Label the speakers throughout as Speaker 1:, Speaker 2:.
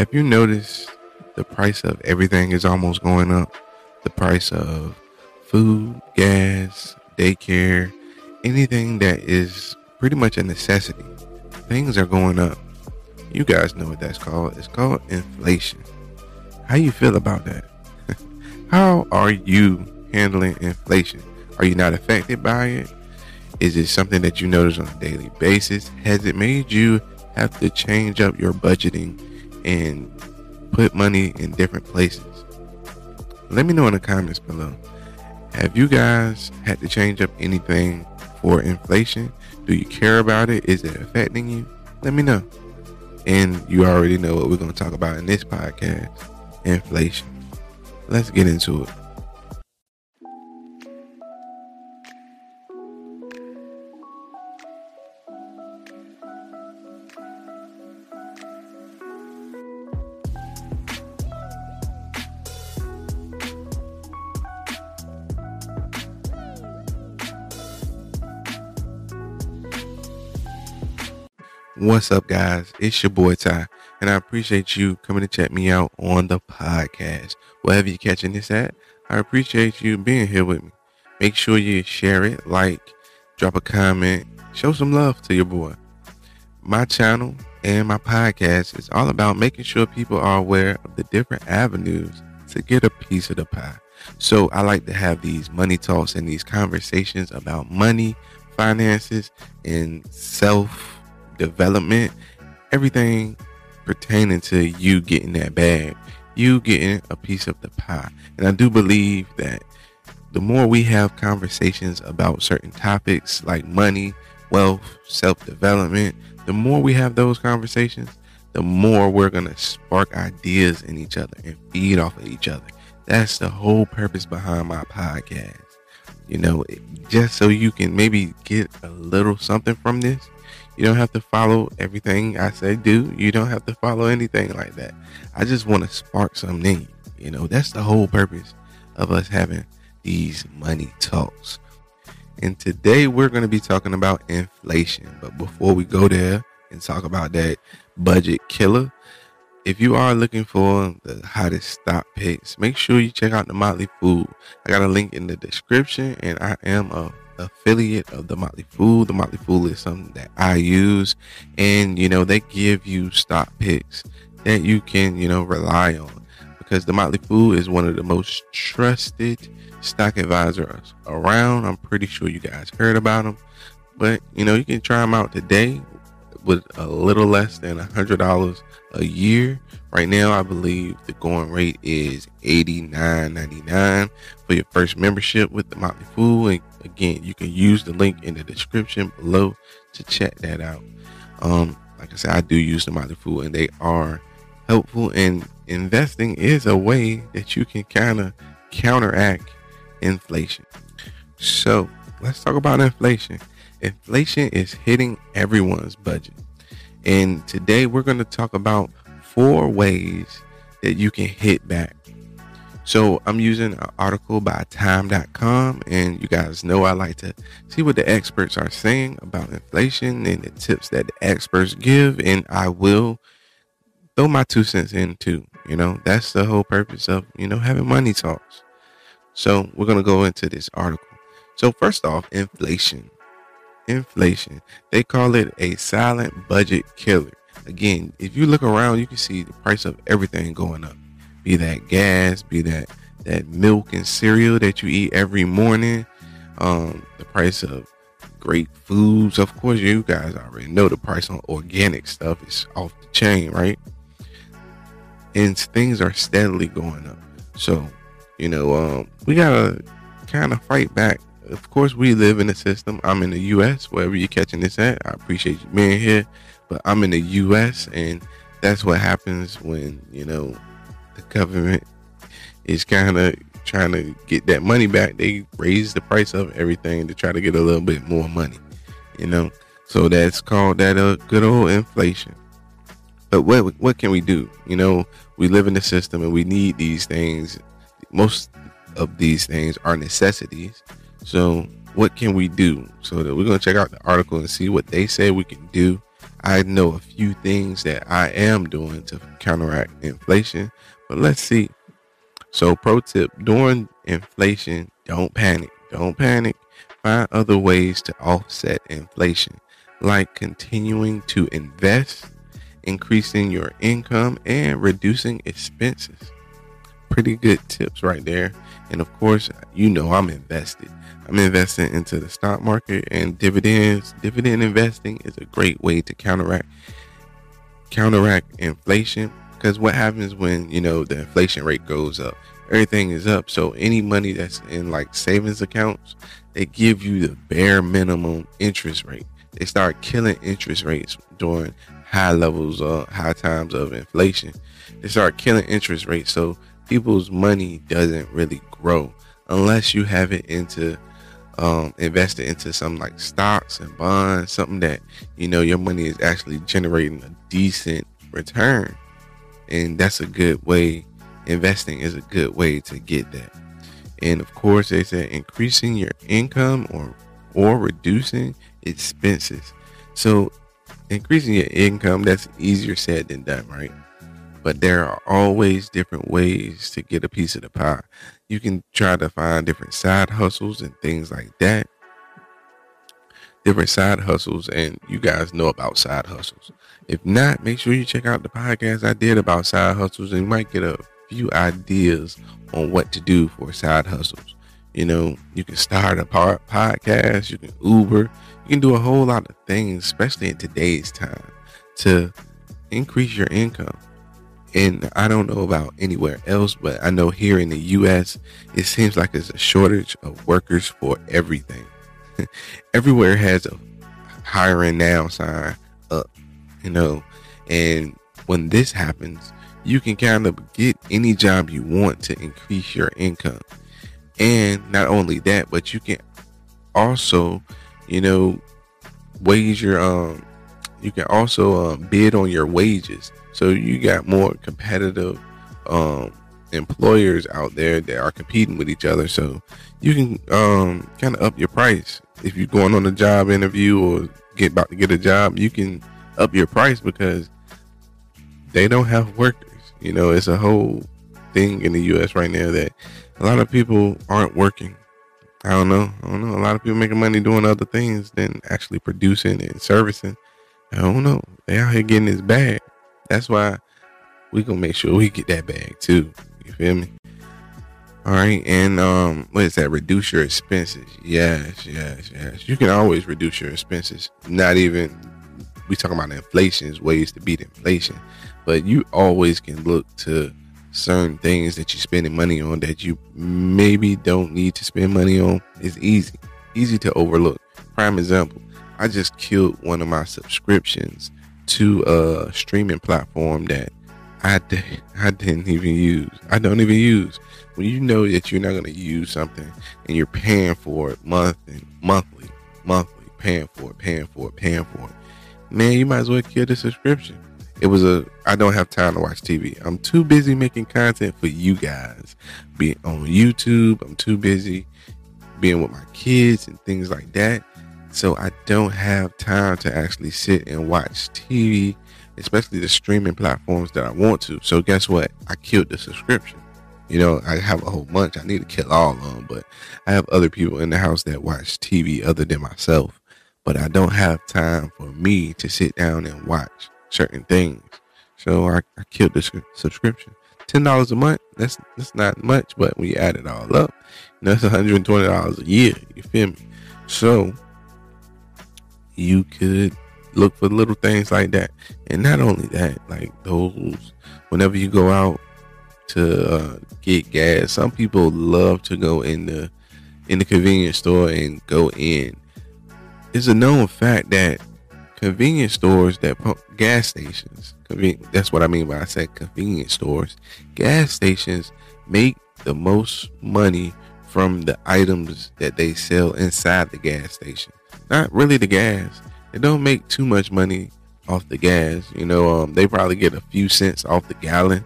Speaker 1: Have you noticed the price of everything is almost going up? The price of food, gas, daycare, anything that is pretty much a necessity. Things are going up. You guys know what that's called. It's called inflation. How you feel about that? How are you handling inflation? Are you not affected by it? Is it something that you notice on a daily basis? Has it made you have to change up your budgeting and put money in different places? Let me know in the comments below. Have you guys had to change up anything for inflation? Do you care about it? Is it affecting you? Let me know. And you already know what we're going to talk about in this podcast inflation. Let's get into it. What's up, guys? It's your boy Ty, and I appreciate you coming to check me out on the podcast. Wherever you're catching this at, I appreciate you being here with me. Make sure you share it, like, drop a comment, show some love to your boy. My channel and my podcast is all about making sure people are aware of the different avenues to get a piece of the pie. So I like to have these money talks and these conversations about money, finances, and self development, everything pertaining to you getting that bag, you getting a piece of the pie. And I do believe that the more we have conversations about certain topics like money, wealth, self development, the more we have those conversations, the more we're going to spark ideas in each other and feed off of each other. That's the whole purpose behind my podcast. You know, just so you can maybe get a little something from this you don't have to follow everything I say do. You don't have to follow anything like that. I just want to spark something in you. You know, that's the whole purpose of us having these money talks. And today we're going to be talking about inflation. But before we go there and talk about that budget killer, if you are looking for the hottest stock picks, make sure you check out the Motley Fool. I got a link in the description, and I am a affiliate of the Motley Fool. The Motley Fool is something that I use, and you know they give you stock picks that you can you know rely on because the Motley Fool is one of the most trusted stock advisors around. I'm pretty sure you guys heard about them, but you know you can try them out today with a little less than a hundred dollars a year. Right now, I believe the going rate is eighty nine ninety nine for your first membership with the Motley Fool. And again, you can use the link in the description below to check that out. Um, like I said, I do use the Motley Fool, and they are helpful. And investing is a way that you can kind of counteract inflation. So let's talk about inflation. Inflation is hitting everyone's budget. And today we're going to talk about four ways that you can hit back. So I'm using an article by time.com and you guys know I like to see what the experts are saying about inflation and the tips that the experts give and I will throw my two cents in too. You know, that's the whole purpose of, you know, having money talks. So we're going to go into this article. So first off, inflation inflation. They call it a silent budget killer. Again, if you look around, you can see the price of everything going up. Be that gas, be that that milk and cereal that you eat every morning, um, the price of great foods. Of course, you guys already know the price on organic stuff is off the chain, right? And things are steadily going up. So, you know, um, we gotta kind of fight back of course, we live in a system. I'm in the U.S. Wherever you're catching this at, I appreciate you being here. But I'm in the U.S. and that's what happens when you know government is kind of trying to get that money back. They raise the price of everything to try to get a little bit more money. You know, so that's called that a uh, good old inflation. But what what can we do? You know, we live in the system and we need these things. Most of these things are necessities so, what can we do? So, that we're to check out the article and see what they say we can do. I know a few things that I am doing to counteract inflation, but let's see. So, pro tip during inflation, don't panic. Don't panic. Find other ways to offset inflation, like continuing to invest, increasing your income, and reducing expenses. Pretty good tips right there. And of course, you know I'm invested. I'm investing into the stock market and dividends. Dividend investing is a great way to counteract counteract inflation because what happens when you know the inflation rate goes up? Everything is up. So any money that's in like savings accounts they give you the bare minimum interest rate. They start killing interest rates during high levels of high times of inflation. They start killing interest rates. So people's money doesn't really grow unless you have it into um, invest it into some like stocks and bonds, something that you know your money is actually generating a decent return, and that's a good way. Investing is a good way to get that. And of course, they said increasing your income or or reducing expenses. So increasing your income that's easier said than done, right? But there are always different ways to get a piece of the pie you can try to find different side hustles and things like that. Different side hustles, and you guys know about side hustles. If not, make sure you check out the podcast I did about side hustles, and you might get a few ideas on what to do for side hustles. You know, you can start a podcast, you can Uber, you can do a whole lot of things, especially in today's time, to increase your income and I don't know about anywhere else, but I know here in the U.S., it seems like there's a shortage of workers for everything. Everywhere has a hiring now sign up, you know, and when this happens, you can kind of get any job you want to increase your income. And not only that, but you can also, you know, wage your um you can also um, bid on your wages so you got more competitive um, employers out there that are competing with each other. So you can um, kind of up your price if you're going on a job interview or get about to get a job. You can up your price because they don't have workers. You know, it's a whole thing in the U.S. right now that a lot of people aren't working. I don't know. I don't know. A lot of people making money doing other things than actually producing and servicing. I don't know. They out here getting this bag. That's why we gonna make sure we get that bag too. You feel me? All right, and um, what is that? Reduce your expenses. Yes, yes, yes. You can always reduce your expenses. Not even we talking about inflation ways to beat inflation, but you always can look to certain things that you're spending money on that you maybe don't need to spend money on. It's easy, easy to overlook. Prime example: I just killed one of my subscriptions to a streaming platform that I, I didn't even use. I don't even use. When you know that you're not going to use something and you're paying for it month and monthly, monthly, paying for it, paying for it, paying for it, man, you might as well kill the subscription. It was a, I don't have time to watch TV. I'm too busy making content for you guys. Be on YouTube, I'm too busy being with my kids and things like that. So I don't have time to actually sit and watch TV, especially the streaming platforms that I want to. So guess what? I killed the subscription. You know, I have a whole bunch. I need to kill all of them, but I have other people in the house that watch TV other than myself. But I don't have time for me to sit down and watch certain things. So I, I killed the subscription. Ten dollars a month. That's that's not much, but when you add it all up, that's one hundred and twenty dollars a year. You feel me? So you could look for little things like that. And not only that, like those, whenever you go out to uh, get gas, some people love to go in the in the convenience store and go in. It's a known fact that convenience stores that pump gas stations, that's what I mean by I said convenience stores. Gas stations make the most money from the items that they sell inside the gas station not really the gas. They don't make too much money off the gas. You know, um, they probably get a few cents off the gallon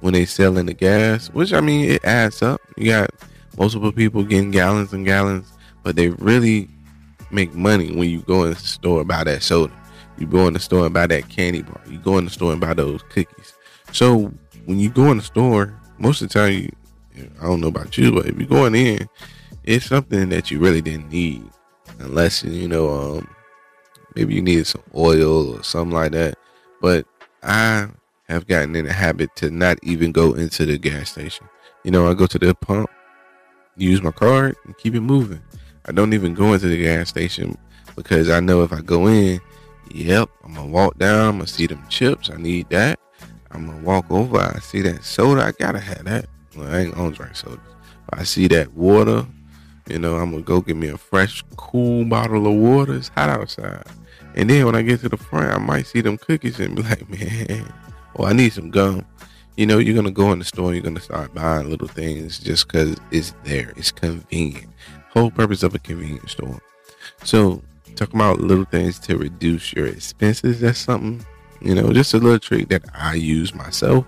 Speaker 1: when they selling the gas, which I mean it adds up. You got multiple people getting gallons and gallons, but they really make money when you go in the store and buy that soda. You go in the store and buy that candy bar. You go in the store and buy those cookies. So when you go in the store, most of the time, you, I don't know about you, but if you're going in, it's something that you really didn't need, unless you know, um, maybe you needed some oil or something like that. But I have gotten in the habit to not even go into the gas station. You know, I go to the pump, use my card, and keep it moving. I don't even go into the gas station because I know if I go in, yep, I'm gonna walk down, I'm gonna see them chips, I need that. I'm gonna walk over, I see that soda, I gotta have that. Well, I ain't gonna drink soda. I see that water, you know, I'm gonna go get me a fresh, cool bottle of water. It's hot outside. And then when I get to the front, I might see them cookies and be like, man, oh, I need some gum. You know, you're gonna go in the store, you're gonna start buying little things just because it's there. It's convenient. Whole purpose of a convenience store. So talking about little things to reduce your expenses. That's something, you know, just a little trick that I use myself.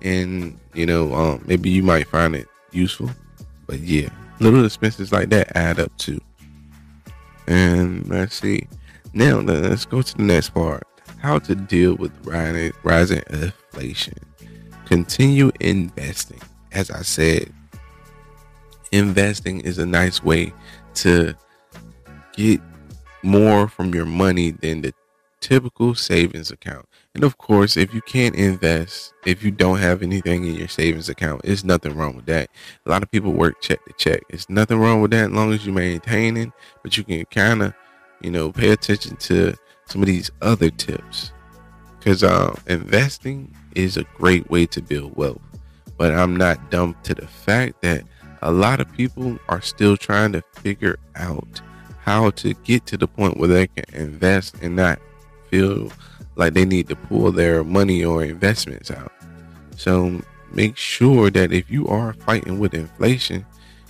Speaker 1: And, you know, um, maybe you might find it useful. But yeah, little expenses like that add up too. And let's see. Now let's go to the next part. How to deal with rising, rising inflation. Continue investing. As I said, investing is a nice way to get more from your money than the typical savings account. And of course, if you can't invest, if you don't have anything in your savings account, it's nothing wrong with that. A lot of people work check to check. It's nothing wrong with that as long as you're maintaining, but you can kind of, you know, pay attention to some of these other tips. Because uh, investing is a great way to build wealth. But I'm not dumb to the fact that a lot of people are still trying to figure out how to get to the point where they can invest and not feel like they need to pull their money or investments out. So make sure that if you are fighting with inflation,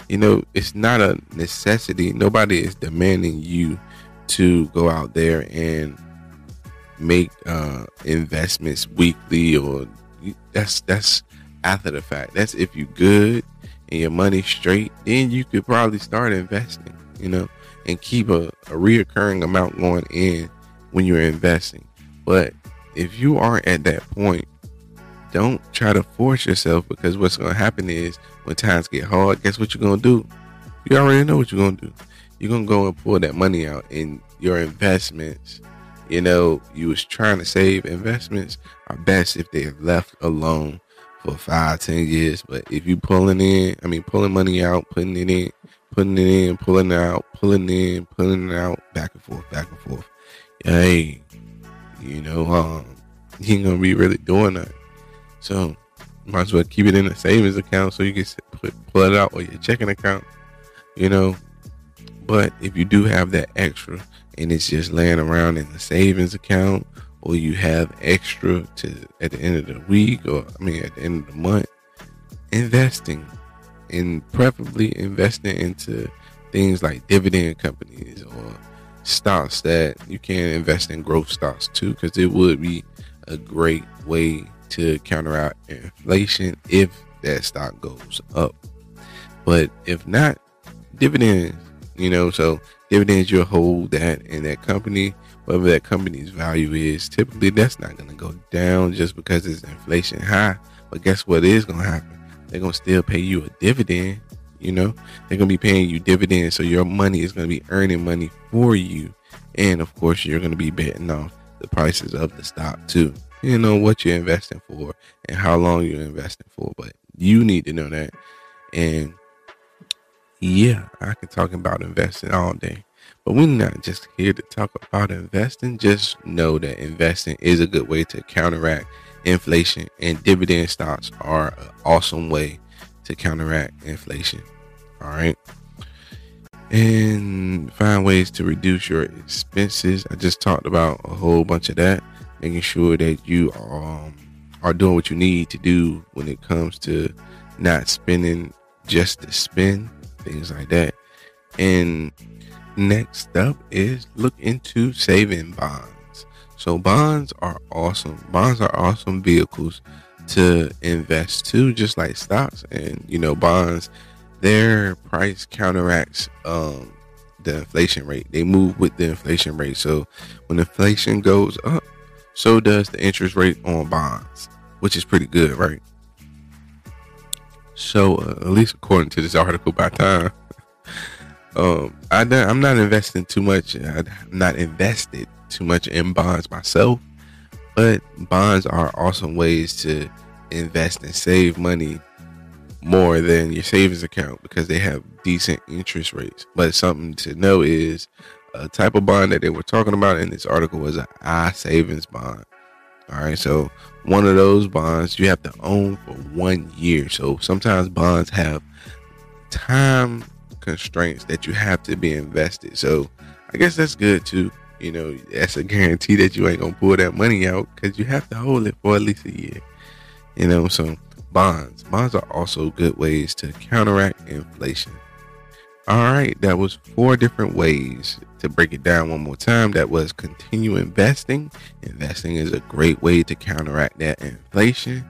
Speaker 1: you know, it's not a necessity. Nobody is demanding you to go out there and make uh, investments weekly or that's that's after the fact. That's if you good and your money straight, then you could probably start investing, you know and keep a, a reoccurring amount going in when you're investing. But if you aren't at that point, don't try to force yourself because what's going to happen is when times get hard, guess what you're going to do? You already know what you're going to do. You're going to go and pull that money out in your investments. You know, you was trying to save investments are best if they're left alone for five, ten years. But if you pulling in, I mean, pulling money out, putting it in, putting it in, pulling it out, pulling it in, pulling it out, back and forth, back and forth. Hey, you know, um, you ain't gonna be really doing that. So, might as well keep it in a savings account so you can put, pull it out or your checking account. You know, but if you do have that extra and it's just laying around in the savings account, or you have extra to at the end of the week, or I mean at the end of the month, investing and preferably investing into things like dividend companies or stocks that you can invest in growth stocks too, because it would be a great way to counteract inflation if that stock goes up. But if not, dividends, you know, so dividends you'll hold that in that company, whatever that company's value is, typically that's not going to go down just because it's inflation high. But guess what is going to happen? they're gonna still pay you a dividend. You know, they're gonna be paying you dividends, so your money is gonna be earning money for you, and of course, you're gonna be betting off the prices of the stock too. You know what you're investing for and how long you're investing for, but you need to know that. And yeah, I can talk about investing all day, but we're not just here to talk about investing. Just know that investing is a good way to counteract inflation, and dividend stocks are an awesome way to counteract inflation. All right. And find ways to reduce your expenses. I just talked about a whole bunch of that, making sure that you um, are doing what you need to do when it comes to not spending just to spend, things like that. And next up is look into saving bonds. So bonds are awesome. Bonds are awesome vehicles to invest to, just like stocks. And you know, bonds, their price counteracts um, the inflation rate. They move with the inflation rate. So when inflation goes up, so does the interest rate on bonds, which is pretty good, right? So uh, at least according to this article by Time, um, I I'm not investing too much. I'm not invested too much in bonds myself, but bonds are awesome ways to invest and save money more than your savings account because they have decent interest rates. But something to know is a type of bond that they were talking about in this article was an I savings bond. All right, so one of those bonds you have to own for one year. So sometimes bonds have time constraints that you have to be invested. So I guess that's good too. You know, that's a guarantee that you ain't gonna pull that money out because you have to hold it for at least a year. You know, so bonds. Bonds are also good ways to counteract inflation. All right, that was four different ways to break it down one more time. That was continue investing. Investing is a great way to counteract that inflation.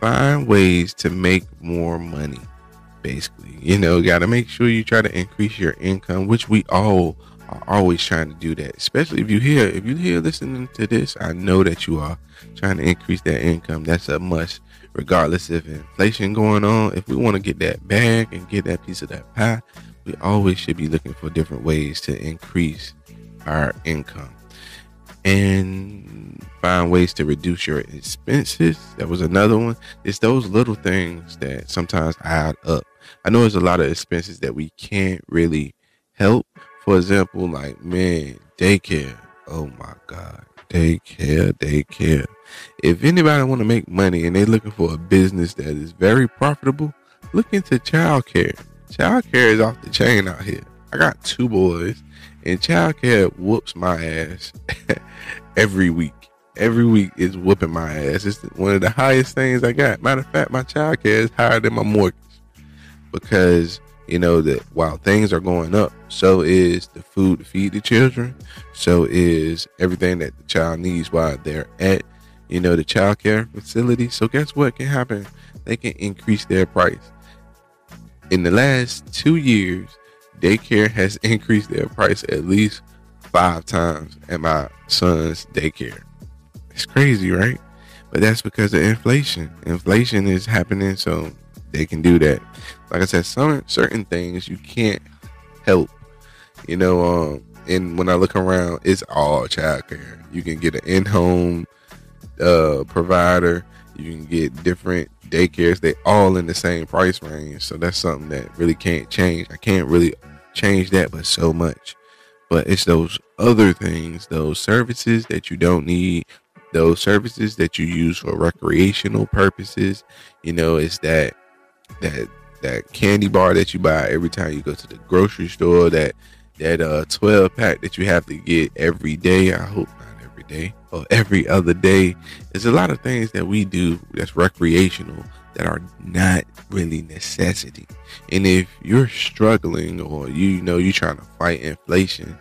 Speaker 1: Find ways to make more money. Basically, you know, got to make sure you try to increase your income, which we all are always trying to do that. Especially if you hear, if you hear listening to this, I know that you are trying to increase that income. That's a must regardless of inflation going on. If we want to get that bag and get that piece of that pie, we always should be looking for different ways to increase our income and find ways to reduce your expenses. That was another one. It's those little things that sometimes add up. I know there's a lot of expenses that we can't really help. For example, like man, daycare. Oh my God, daycare, daycare. If anybody want to make money and they're looking for a business that is very profitable, look into childcare. Childcare is off the chain out here. I got two boys, and childcare whoops my ass every week. Every week is whooping my ass. It's one of the highest things I got. Matter of fact, my childcare is higher than my mortgage because you know that while things are going up, so is the food to feed the children, so is everything that the child needs while they're at you know, the child care facility. So guess what can happen? They can increase their price. In the last two years, daycare has increased their price at least five times at my son's daycare. It's crazy, right? But that's because of inflation. Inflation is happening, so they can do that. Like I said, some certain things you can't help. You know, um, and when I look around, it's all childcare. You can get an in-home uh, provider. You can get different daycares. They all in the same price range. So that's something that really can't change. I can't really change that, but so much. But it's those other things, those services that you don't need, those services that you use for recreational purposes. You know, it's that that that candy bar that you buy every time you go to the grocery store. That that uh 12 pack that you have to get every day. I hope day or every other day. There's a lot of things that we do that's recreational that are not really necessity. And if you're struggling or you know you're trying to fight inflation,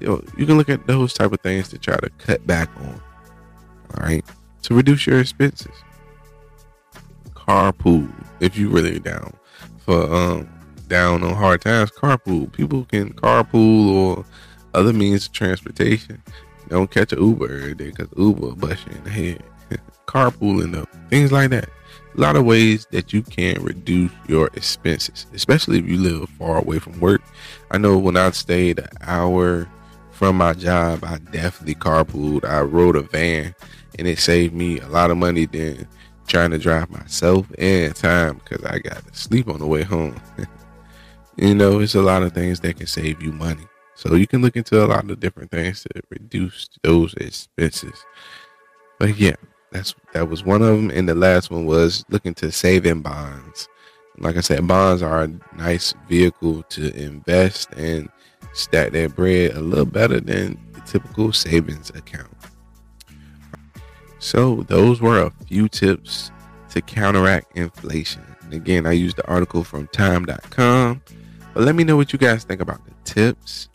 Speaker 1: you know, you can look at those type of things to try to cut back on. All right. To reduce your expenses. Carpool. If you really down for um down on hard times, carpool. People can carpool or other means of transportation don't catch an Uber every day because Uber bust you in the head. Carpooling though, things like that. A lot of ways that you can reduce your expenses, especially if you live far away from work. I know when I stayed an hour from my job, I definitely carpooled. I rode a van, and it saved me a lot of money than trying to drive myself and time because I got to sleep on the way home. you know, it's a lot of things that can save you money. So you can look into a lot of different things to reduce those expenses. But yeah, that's that was one of them, and the last one was looking to save in bonds. Like I said, bonds are a nice vehicle to invest and stack that bread a little better than the typical savings account. So those were a few tips to counteract inflation. And again, I used the article from time.com. But let me know what you guys think about the tips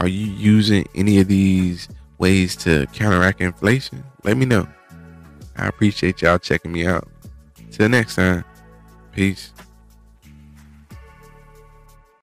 Speaker 1: are you using any of these ways to counteract inflation? Let me know. I appreciate y'all checking me out. Till next time, peace.